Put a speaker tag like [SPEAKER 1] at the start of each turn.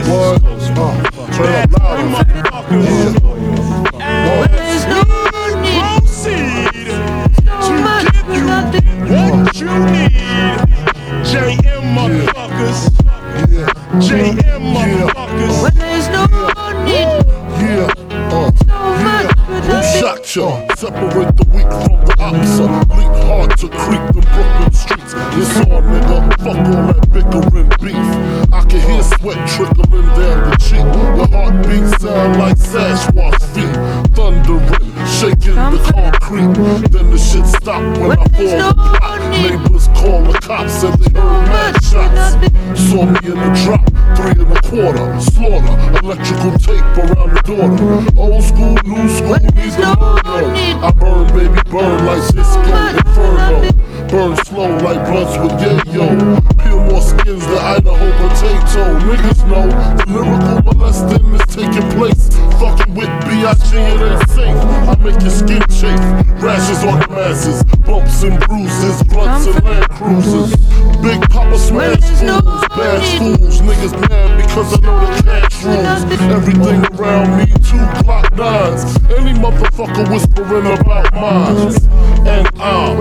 [SPEAKER 1] Give you what you need. JM motherfuckers. JM motherfuckers. When no separate the weak from the oxer. Bleak hard to creep the it's all nigga, fuck all that bickering beef. I can hear sweat trickling down the cheek. The heartbeat sound like Sasquatch feet. Thundering, shaking the concrete. Then the shit stop when I fall apart. Neighbors call the cops and they heard mad shots. Saw me in the drop, three and a quarter. Slaughter, electrical tape around the door. Old school, new school, needs a learner. I burn, baby, burn like Inferno. Burn slow like blunts with yayo. Peel more skins than Idaho potato. Niggas know the lyrical molesting is taking place. Fucking with B.I.G. it ain't safe. I make your skin chafe. Rashes on the masses, bumps and bruises, blunts and land cruisers. Big Papa smash fools, bad fools. Niggas mad because I know the cash rules. Everything around me, two Glock nines. Any motherfucker whispering about mines. And I'm